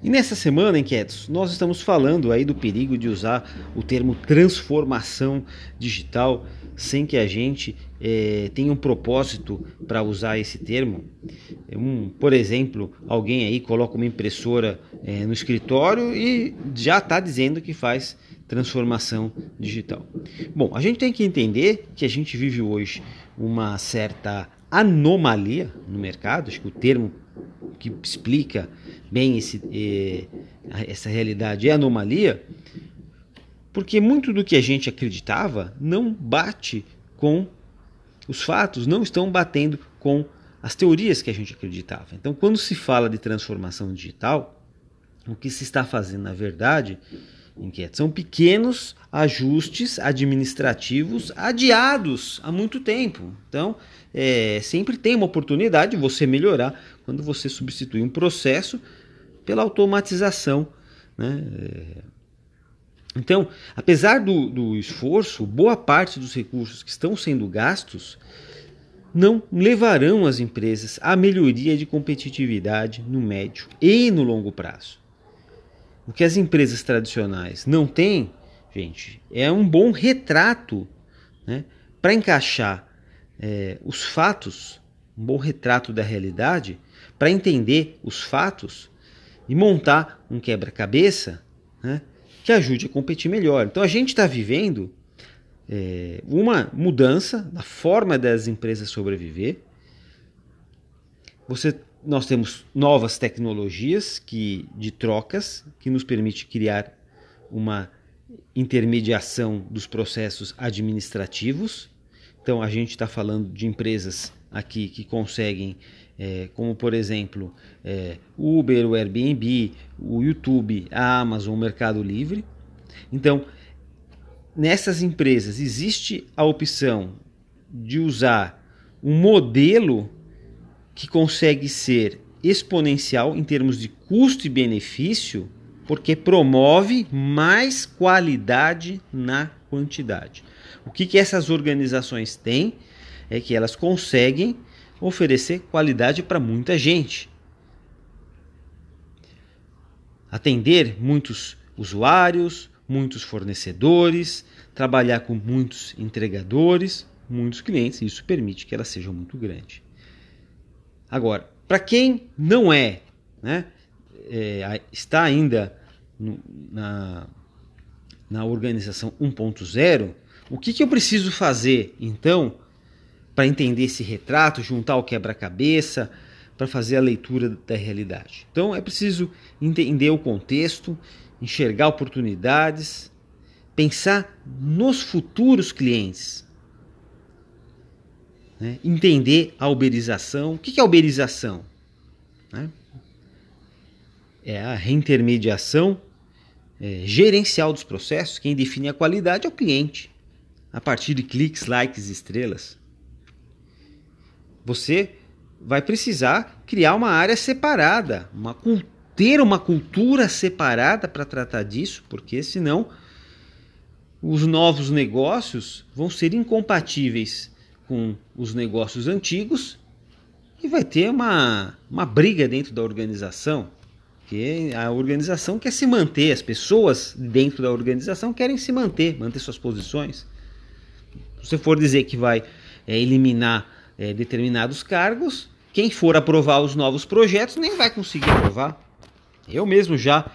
E nessa semana, inquietos, nós estamos falando aí do perigo de usar o termo transformação digital sem que a gente é, tenha um propósito para usar esse termo. Um, por exemplo, alguém aí coloca uma impressora é, no escritório e já está dizendo que faz transformação digital. Bom, a gente tem que entender que a gente vive hoje uma certa anomalia no mercado, acho que o termo que explica bem esse, eh, essa realidade é anomalia, porque muito do que a gente acreditava não bate com os fatos, não estão batendo com as teorias que a gente acreditava. Então, quando se fala de transformação digital, o que se está fazendo, na verdade, inquieto, são pequenos ajustes administrativos adiados há muito tempo. Então, é, sempre tem uma oportunidade de você melhorar quando você substitui um processo pela automatização. Né? É, então, apesar do, do esforço, boa parte dos recursos que estão sendo gastos não levarão as empresas à melhoria de competitividade no médio e no longo prazo. O que as empresas tradicionais não têm, gente, é um bom retrato né, para encaixar é, os fatos, um bom retrato da realidade, para entender os fatos e montar um quebra-cabeça né, que ajude a competir melhor. Então a gente está vivendo é, uma mudança na forma das empresas sobreviver. Você, nós temos novas tecnologias que, de trocas que nos permite criar uma intermediação dos processos administrativos então a gente está falando de empresas aqui que conseguem, é, como por exemplo é, Uber, o Airbnb, o YouTube, a Amazon, o Mercado Livre. Então nessas empresas existe a opção de usar um modelo que consegue ser exponencial em termos de custo e benefício, porque promove mais qualidade na quantidade. O que, que essas organizações têm é que elas conseguem oferecer qualidade para muita gente. Atender muitos usuários, muitos fornecedores, trabalhar com muitos entregadores, muitos clientes, isso permite que elas sejam muito grandes. Agora, para quem não é, né, é, está ainda no, na, na organização 1.0, o que, que eu preciso fazer, então, para entender esse retrato, juntar o quebra-cabeça, para fazer a leitura da realidade? Então, é preciso entender o contexto, enxergar oportunidades, pensar nos futuros clientes, né? entender a uberização. O que é uberização? Né? É a reintermediação é, gerencial dos processos. Quem define a qualidade é o cliente a partir de cliques, likes, estrelas. Você vai precisar criar uma área separada, uma, ter uma cultura separada para tratar disso, porque senão os novos negócios vão ser incompatíveis com os negócios antigos e vai ter uma, uma briga dentro da organização. Porque a organização quer se manter, as pessoas dentro da organização querem se manter, manter suas posições. Se você for dizer que vai é, eliminar é, determinados cargos, quem for aprovar os novos projetos nem vai conseguir aprovar. Eu mesmo já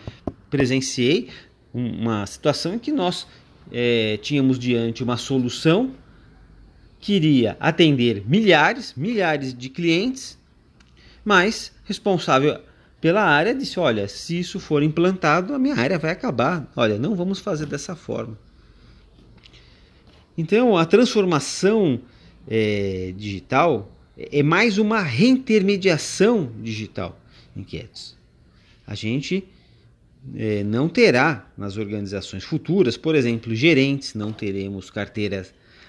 presenciei uma situação em que nós é, tínhamos diante uma solução que iria atender milhares, milhares de clientes, mas responsável pela área disse: olha, se isso for implantado, a minha área vai acabar. Olha, não vamos fazer dessa forma. Então, a transformação é, digital é mais uma reintermediação digital, inquietos. A gente é, não terá nas organizações futuras, por exemplo, gerentes, não teremos carteira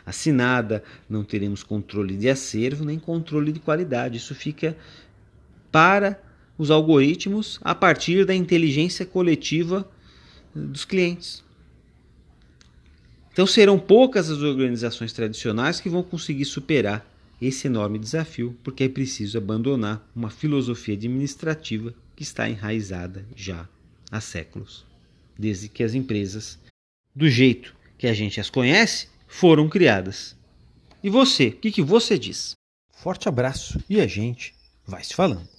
assinada, não teremos controle de acervo nem controle de qualidade. Isso fica para os algoritmos a partir da inteligência coletiva dos clientes. Então serão poucas as organizações tradicionais que vão conseguir superar esse enorme desafio, porque é preciso abandonar uma filosofia administrativa que está enraizada já há séculos, desde que as empresas, do jeito que a gente as conhece, foram criadas. E você, o que, que você diz? Forte abraço e a gente vai se falando.